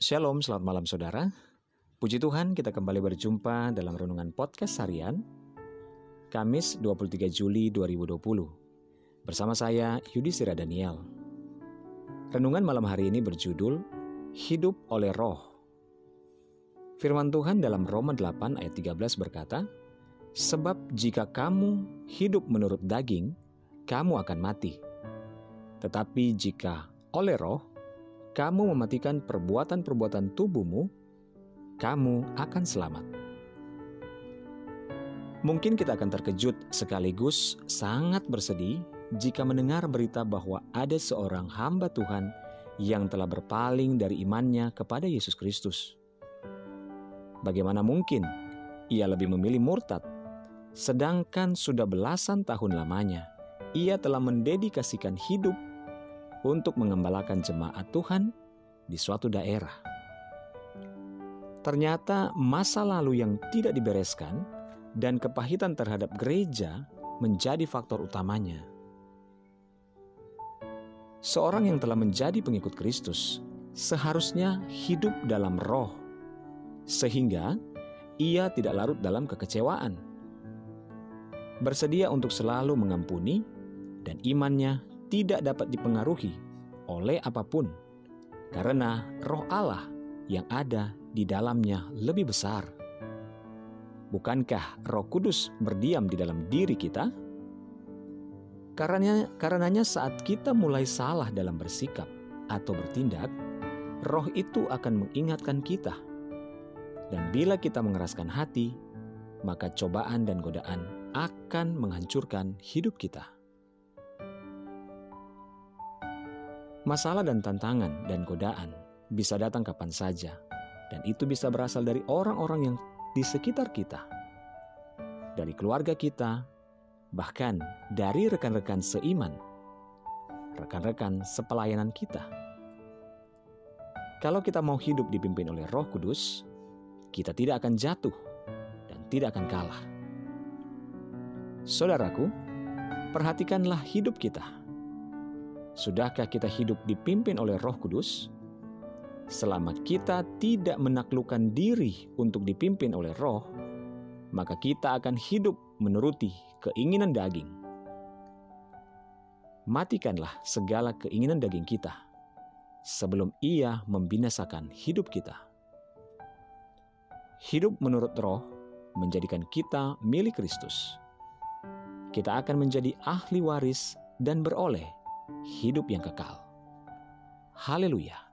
Shalom, selamat malam saudara. Puji Tuhan kita kembali berjumpa dalam Renungan Podcast Harian Kamis 23 Juli 2020 Bersama saya Yudhistira Daniel Renungan malam hari ini berjudul Hidup oleh Roh Firman Tuhan dalam Roma 8 ayat 13 berkata Sebab jika kamu hidup menurut daging, kamu akan mati. Tetapi jika oleh roh, kamu mematikan perbuatan-perbuatan tubuhmu, kamu akan selamat. Mungkin kita akan terkejut sekaligus sangat bersedih jika mendengar berita bahwa ada seorang hamba Tuhan yang telah berpaling dari imannya kepada Yesus Kristus. Bagaimana mungkin ia lebih memilih murtad, sedangkan sudah belasan tahun lamanya ia telah mendedikasikan hidup untuk mengembalakan jemaat Tuhan di suatu daerah. Ternyata masa lalu yang tidak dibereskan dan kepahitan terhadap gereja menjadi faktor utamanya. Seorang yang telah menjadi pengikut Kristus seharusnya hidup dalam roh, sehingga ia tidak larut dalam kekecewaan. Bersedia untuk selalu mengampuni, dan imannya tidak dapat dipengaruhi oleh apa pun, karena Roh Allah yang ada di dalamnya lebih besar. Bukankah Roh Kudus berdiam di dalam diri kita? Karenanya, karenanya saat kita mulai salah dalam bersikap atau bertindak, Roh itu akan mengingatkan kita. Dan bila kita mengeraskan hati, maka cobaan dan godaan akan menghancurkan hidup kita. Masalah dan tantangan dan godaan bisa datang kapan saja, dan itu bisa berasal dari orang-orang yang di sekitar kita, dari keluarga kita, bahkan dari rekan-rekan seiman, rekan-rekan sepelayanan kita. Kalau kita mau hidup dipimpin oleh Roh Kudus, kita tidak akan jatuh dan tidak akan kalah. Saudaraku, perhatikanlah hidup kita Sudahkah kita hidup dipimpin oleh Roh Kudus? Selama kita tidak menaklukkan diri untuk dipimpin oleh Roh, maka kita akan hidup menuruti keinginan daging. Matikanlah segala keinginan daging kita sebelum ia membinasakan hidup kita. Hidup menurut Roh menjadikan kita milik Kristus. Kita akan menjadi ahli waris dan beroleh hidup yang kekal. Haleluya!